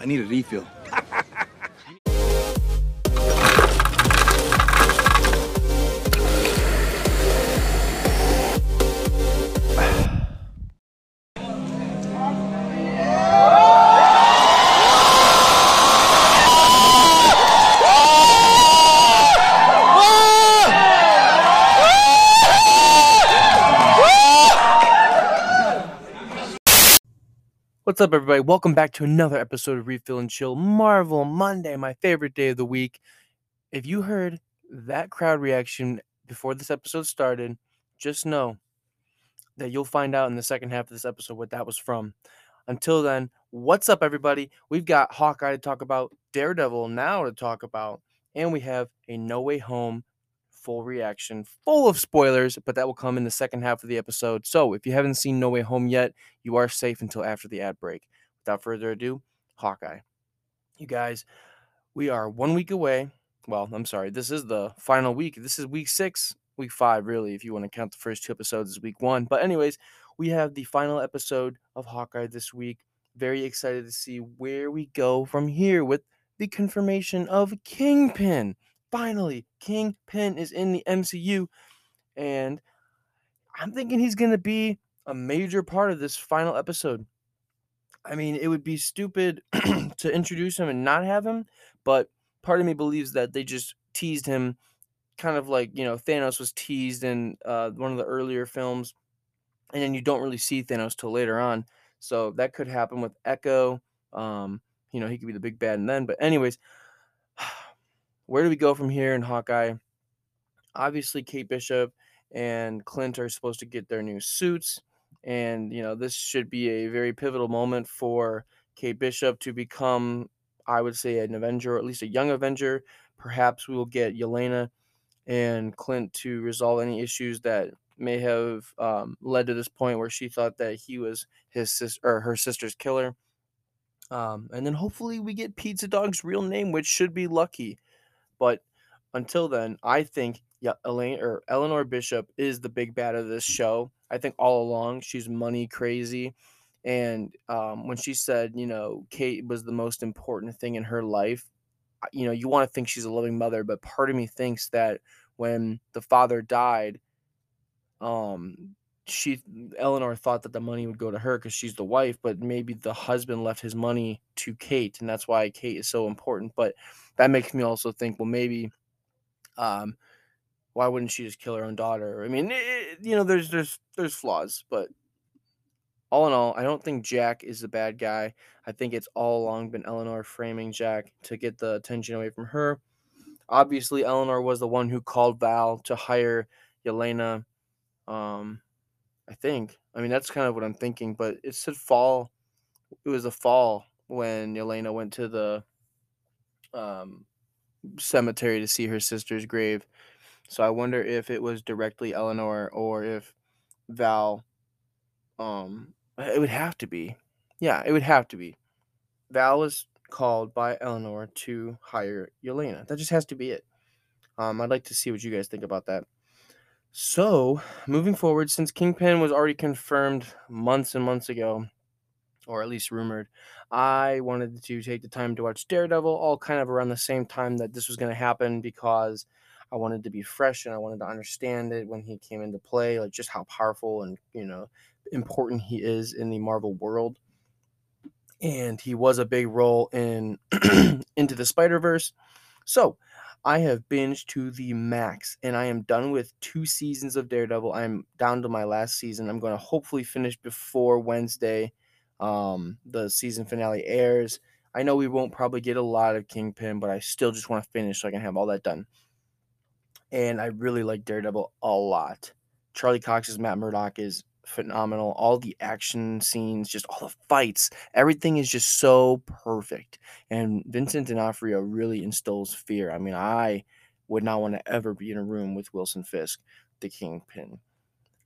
I need a refill. What's up, everybody? Welcome back to another episode of Refill and Chill Marvel Monday, my favorite day of the week. If you heard that crowd reaction before this episode started, just know that you'll find out in the second half of this episode what that was from. Until then, what's up, everybody? We've got Hawkeye to talk about, Daredevil now to talk about, and we have a No Way Home full reaction, full of spoilers, but that will come in the second half of the episode. So if you haven't seen No Way Home yet, you are safe until after the ad break. Without further ado, Hawkeye. You guys, we are one week away. Well, I'm sorry, this is the final week. This is week six, week five, really, if you want to count the first two episodes as week one. But, anyways, we have the final episode of Hawkeye this week. Very excited to see where we go from here with the confirmation of Kingpin finally, Kingpin is in the MCU, and I'm thinking he's going to be a major part of this final episode. I mean, it would be stupid to introduce him and not have him, but part of me believes that they just teased him, kind of like you know Thanos was teased in uh, one of the earlier films, and then you don't really see Thanos till later on. So that could happen with Echo. Um, you know, he could be the big bad and then. But anyways, where do we go from here in Hawkeye? Obviously, Kate Bishop and Clint are supposed to get their new suits. And, you know, this should be a very pivotal moment for Kate Bishop to become, I would say, an Avenger, or at least a young Avenger. Perhaps we will get Yelena and Clint to resolve any issues that may have um, led to this point where she thought that he was his sister or her sister's killer. Um, and then hopefully we get Pizza Dog's real name, which should be Lucky. But until then, I think yeah, Elaine or Eleanor Bishop is the big bad of this show. I think all along she's money crazy. And um, when she said, you know, Kate was the most important thing in her life, you know, you want to think she's a loving mother, but part of me thinks that when the father died, um, she Eleanor thought that the money would go to her because she's the wife, but maybe the husband left his money to Kate, and that's why Kate is so important. But that makes me also think, well, maybe, um, why wouldn't she just kill her own daughter? I mean, it, you know, there's there's there's flaws, but all in all, I don't think Jack is the bad guy. I think it's all along been Eleanor framing Jack to get the attention away from her. Obviously, Eleanor was the one who called Val to hire Yelena. Um, I think. I mean, that's kind of what I'm thinking, but it said fall. It was a fall when Yelena went to the um, cemetery to see her sister's grave. So I wonder if it was directly Eleanor or if Val. Um, it would have to be. Yeah, it would have to be. Val was called by Eleanor to hire Yelena. That just has to be it. Um, I'd like to see what you guys think about that. So, moving forward, since Kingpin was already confirmed months and months ago, or at least rumored, I wanted to take the time to watch Daredevil all kind of around the same time that this was going to happen because I wanted to be fresh and I wanted to understand it when he came into play, like just how powerful and, you know, important he is in the Marvel world. And he was a big role in Into the Spider-Verse. So, I have binged to the max and I am done with two seasons of Daredevil. I'm down to my last season. I'm going to hopefully finish before Wednesday. Um, the season finale airs. I know we won't probably get a lot of Kingpin, but I still just want to finish so I can have all that done. And I really like Daredevil a lot. Charlie Cox's Matt Murdock is phenomenal. All the action scenes, just all the fights, everything is just so perfect. And Vincent D'Onofrio really instills fear. I mean, I would not want to ever be in a room with Wilson Fisk, the Kingpin.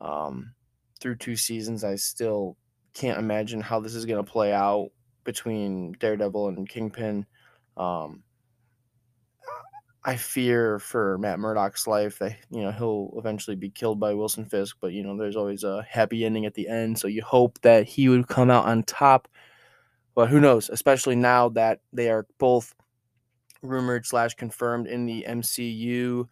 Um, through two seasons, I still can't imagine how this is going to play out between Daredevil and Kingpin. Um, I fear for Matt Murdock's life that you know he'll eventually be killed by Wilson Fisk, but you know there's always a happy ending at the end, so you hope that he would come out on top. But who knows? Especially now that they are both rumored slash confirmed in the MCU.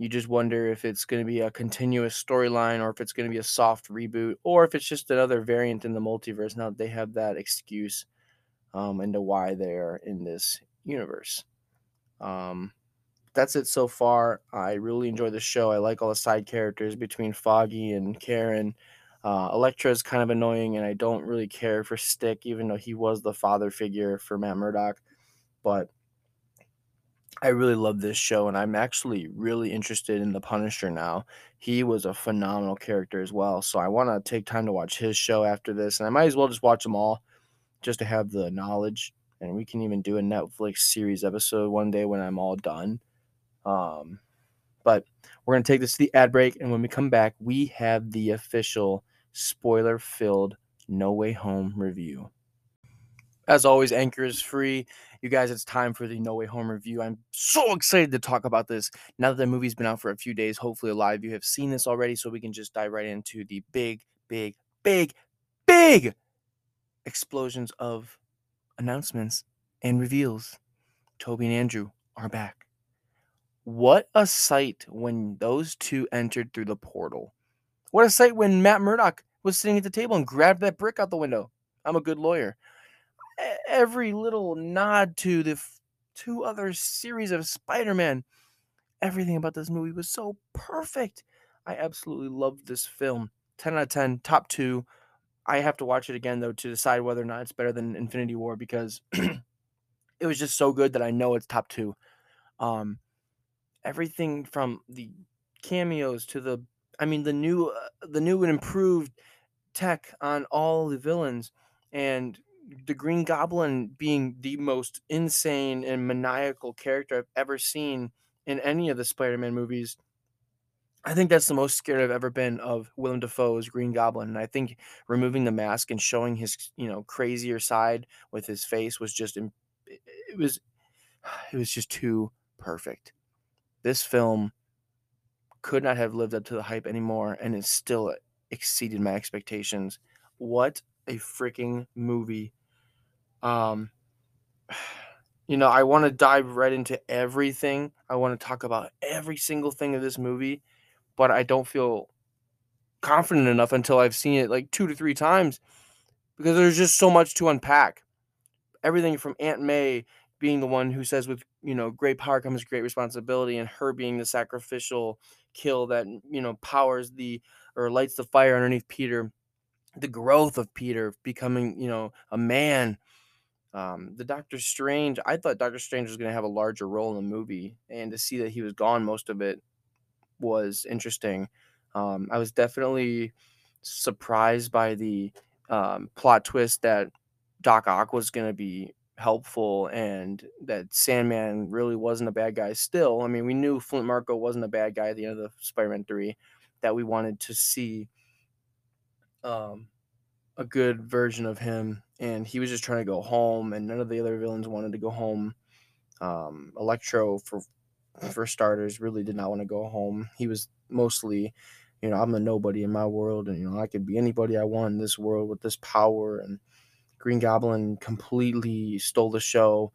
You just wonder if it's going to be a continuous storyline or if it's going to be a soft reboot or if it's just another variant in the multiverse. Now that they have that excuse um, into why they're in this universe. Um, that's it so far. I really enjoy the show. I like all the side characters between Foggy and Karen. Uh, Elektra is kind of annoying, and I don't really care for Stick, even though he was the father figure for Matt Murdock. But I really love this show, and I'm actually really interested in the Punisher now. He was a phenomenal character as well, so I want to take time to watch his show after this, and I might as well just watch them all, just to have the knowledge. And we can even do a Netflix series episode one day when I'm all done. Um, but we're gonna take this to the ad break, and when we come back, we have the official spoiler-filled No Way Home review. As always, Anchor is free. You guys, it's time for the No Way Home review. I'm so excited to talk about this. Now that the movie's been out for a few days, hopefully a lot of you have seen this already, so we can just dive right into the big, big, big, big explosions of announcements and reveals. Tobey and Andrew are back. What a sight when those two entered through the portal. What a sight when Matt Murdock was sitting at the table and grabbed that brick out the window. I'm a good lawyer. Every little nod to the f- two other series of Spider Man, everything about this movie was so perfect. I absolutely loved this film. 10 out of 10, top two. I have to watch it again, though, to decide whether or not it's better than Infinity War because it was just so good that I know it's top two. Um, everything from the cameos to the I mean the new uh, the new and improved tech on all the villains and the Green Goblin being the most insane and maniacal character I've ever seen in any of the Spider-Man movies. I think that's the most scared I've ever been of Willem Dafoe's Green Goblin. And I think removing the mask and showing his, you know, crazier side with his face was just it was it was just too perfect this film could not have lived up to the hype anymore and it still exceeded my expectations what a freaking movie um you know i want to dive right into everything. I want to talk about every single thing of this movie but i don't feel confident enough until i've seen it like two to three times because there's just so much to unpack. Everything from aunt may being the one who says with you know great power comes great responsibility and her being the sacrificial kill that you know powers the or lights the fire underneath peter the growth of peter becoming you know a man um, the doctor strange i thought doctor strange was going to have a larger role in the movie and to see that he was gone most of it was interesting um, i was definitely surprised by the um, plot twist that doc ock was going to be helpful and that Sandman really wasn't a bad guy still. I mean, we knew Flint Marko wasn't a bad guy at the end of the Spider-Man 3 that we wanted to see um a good version of him and he was just trying to go home and none of the other villains wanted to go home. Um Electro for for starters really did not want to go home. He was mostly you know, I'm a nobody in my world and you know, I could be anybody I want in this world with this power and Green Goblin completely stole the show.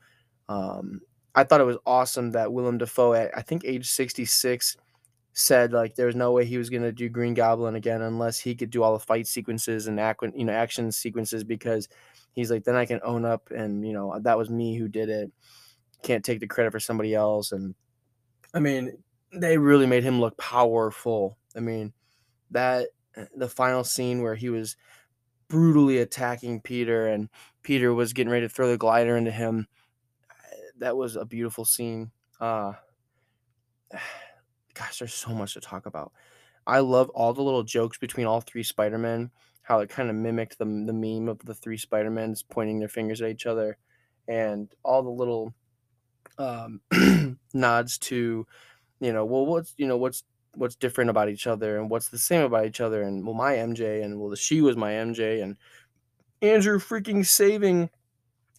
Um, I thought it was awesome that Willem Dafoe, at I think age 66, said like there was no way he was gonna do Green Goblin again unless he could do all the fight sequences and act, you know, action sequences because he's like then I can own up and you know that was me who did it. Can't take the credit for somebody else. And I mean, they really made him look powerful. I mean, that the final scene where he was brutally attacking Peter, and Peter was getting ready to throw the glider into him. That was a beautiful scene. Uh, gosh, there's so much to talk about. I love all the little jokes between all three Spider-Men, how it kind of mimicked the, the meme of the three Spider-Mens pointing their fingers at each other, and all the little um, nods to, you know, well, what's, you know, what's what's different about each other and what's the same about each other and well my MJ and well the she was my MJ and Andrew freaking saving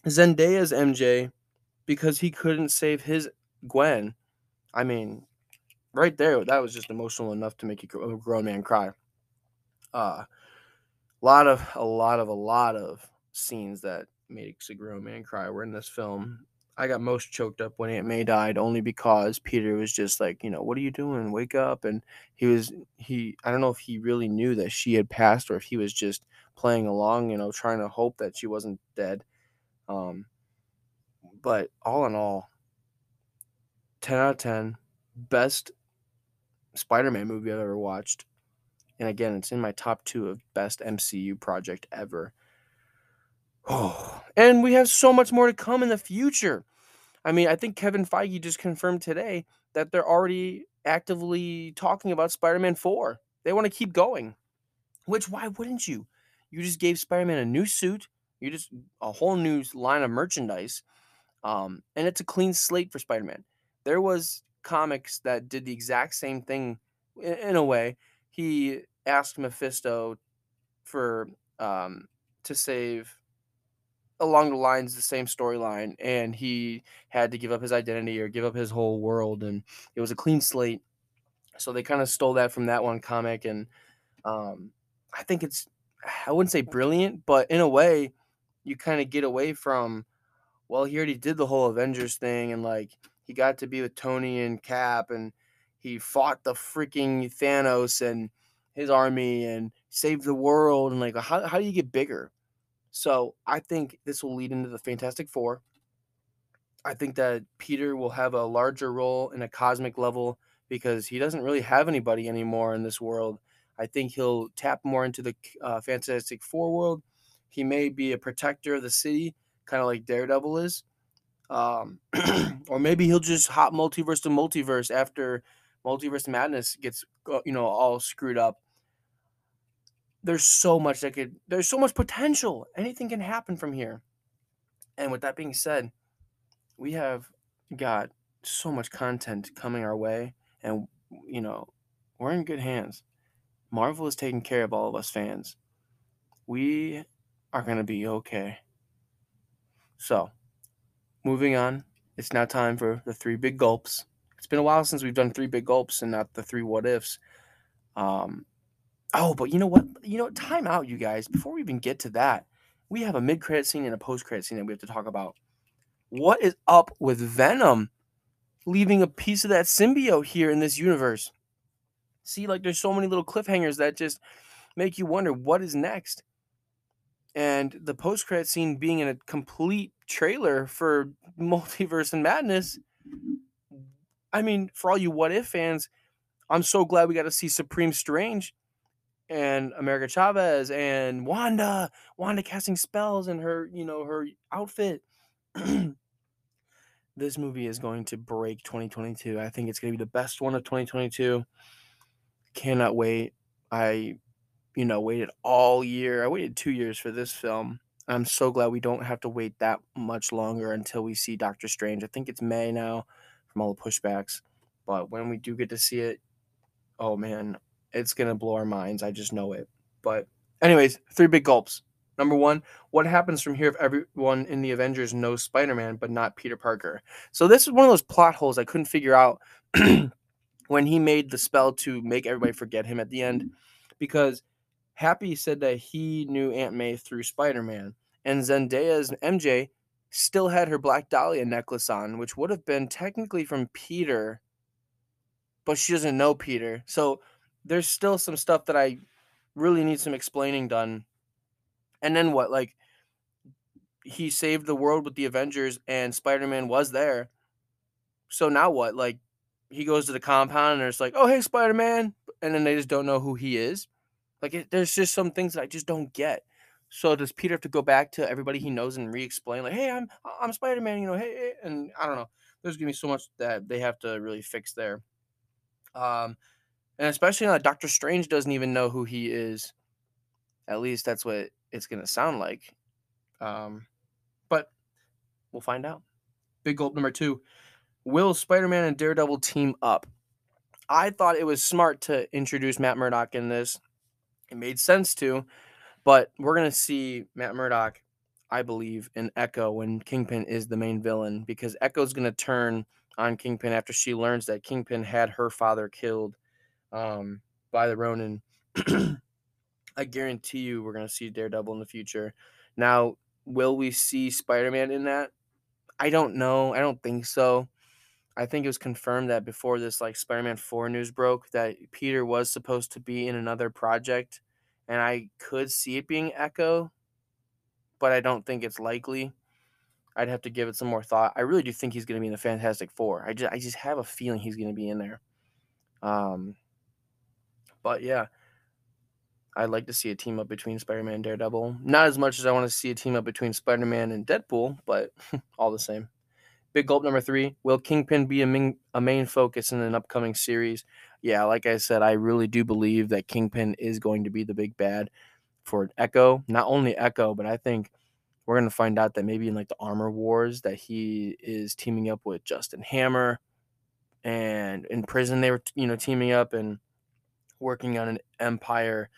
Zendaya's MJ because he couldn't save his Gwen. I mean, right there, that was just emotional enough to make a grown man cry. Uh, a lot of, a lot of, a lot of scenes that makes a grown man cry were in this film. I got most choked up when Aunt May died only because Peter was just like, you know, what are you doing? Wake up. And he was, he, I don't know if he really knew that she had passed or if he was just playing along, you know, trying to hope that she wasn't dead. Um, but all in all, 10 out of 10, best Spider Man movie I've ever watched. And again, it's in my top two of best MCU project ever. Oh, and we have so much more to come in the future. I mean, I think Kevin Feige just confirmed today that they're already actively talking about Spider Man 4. They want to keep going. Which, why wouldn't you? You just gave Spider Man a new suit, you just a whole new line of merchandise. Um, and it's a clean slate for Spider Man. There was comics that did the exact same thing in, a way. He asked Mephisto for um, to save along the lines the same storyline and he had to give up his identity or give up his whole world and it was a clean slate so they kind of stole that from that one comic and um, i think it's i wouldn't say brilliant but in a way you kind of get away from well he already did the whole avengers thing and like he got to be with tony and cap and he fought the freaking thanos and his army and saved the world and like how, how do you get bigger so I think this will lead into the Fantastic Four. I think that Peter will have a larger role in a cosmic level because he doesn't really have anybody anymore in this world. I think he'll tap more into the uh, Fantastic Four world. He may be a protector of the city, kind of like Daredevil is. Um, or maybe he'll just hop multiverse to multiverse after Multiverse Madness gets, uh, you know, all screwed up there's so much that could there's so much potential. Anything can happen from here. And with that being said, we have got so much content coming our way and you know, we're in good hands. Marvel is taking care of all of us fans. We are going to be okay. So, moving on, it's now time for the three big gulps. It's been a while since we've done three big gulps and not the three what ifs. Um, Oh, but you know what? You know, time out, you guys. Before we even get to that, we have a mid credit scene and a post credit scene that we have to talk about. What is up with Venom leaving a piece of that symbiote here in this universe? See, like there's so many little cliffhangers that just make you wonder what is next. And the post credit scene being in a complete trailer for Multiverse and Madness. I mean, for all you what if fans, I'm so glad we got to see Supreme Strange and America Chavez and Wanda, Wanda casting spells in her, you know, her outfit. this movie is going to break 2022. I think it's going to be the best one of 2022. Cannot wait. I, you know, waited all year. I waited two years for this film. I'm so glad we don't have to wait that much longer until we see Doctor Strange. I think it's May now from all the pushbacks. But when we do get to see it, oh man, it's gonna blow our minds. I just know it. But anyways, three big gulps. Number one, what happens from here if everyone in the Avengers knows Spider-Man but not Peter Parker? So this is one of those plot holes I couldn't figure out when he made the spell to make everybody forget him at the end, because Happy said that he knew Aunt May through Spider-Man, and Zendaya's MJ still had her Black Dahlia necklace on, which would have been technically from Peter, but she doesn't know Peter. So there's still some stuff that I really need some explaining done. And then what? Like he saved the world with the Avengers and Spider-Man was there. So now what? Like he goes to the compound and it's like, "Oh, hey Spider-Man." And then they just don't know who he is. Like it, there's just some things that I just don't get. So does Peter have to go back to everybody he knows and re-explain like, "Hey, I'm I'm Spider-Man, you know, hey, and I don't know. There's to be so much that they have to really fix there. Um and especially now Doctor Strange doesn't even know who he is. At least that's what it's gonna sound like. Um, but we'll find out. Big gulp number two. Will Spider-Man and Daredevil team up? I thought it was smart to introduce Matt Murdock in this. It made sense to, but we're gonna see Matt Murdock, I believe, in Echo when Kingpin is the main villain because Echo's gonna turn on Kingpin after she learns that Kingpin had her father killed um, by the Ronin. I guarantee you we're to see Daredevil in the future. Now, will we see Spider-Man in that? I don't know. I don't think so. I think it was confirmed that before this like Spider-Man 4 news broke that Peter was supposed to be in another project and I could see it being Echo, but I don't think it's likely. I'd have to give it some more thought. I really do think he's going to be in the Fantastic Four. I just I just have a feeling he's going to be in there. Um but yeah, I'd like to see a team up between Spider-Man and Daredevil. Not as much as I want to see a team up between Spider-Man and Deadpool, but all the same. Big gulp number three. Will Kingpin be a main, a main focus in an upcoming series? Yeah, like I said, I really do believe that Kingpin is going to be the big bad for Echo. Not only Echo, but I think we're going to find out that maybe in like the Armor Wars that he is teaming up with Justin Hammer. And in prison, they were, you know, teaming up and working on an empire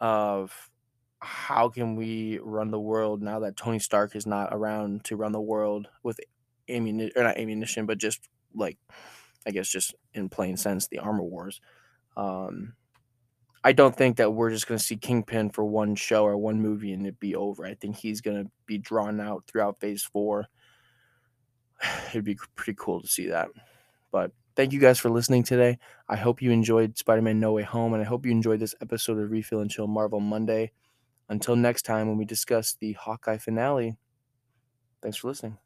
of how can we run the world now that Tony Stark is not around to run the world with ammunition or not ammunition, but just like I guess just in plain sense, the armor wars. Um, I don't think that we're just going to see Kingpin for one show or one movie and it be over. I think he's going to be drawn out throughout Phase Four. It'd be pretty cool to see that. But thank you guys for listening today. I hope you enjoyed Spider Man No Way Home, and I hope you enjoyed this episode of Refill and Chill Marvel Monday. Until next time, when we discuss the Hawkeye finale, thanks for listening.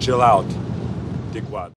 Chill out, dickwad.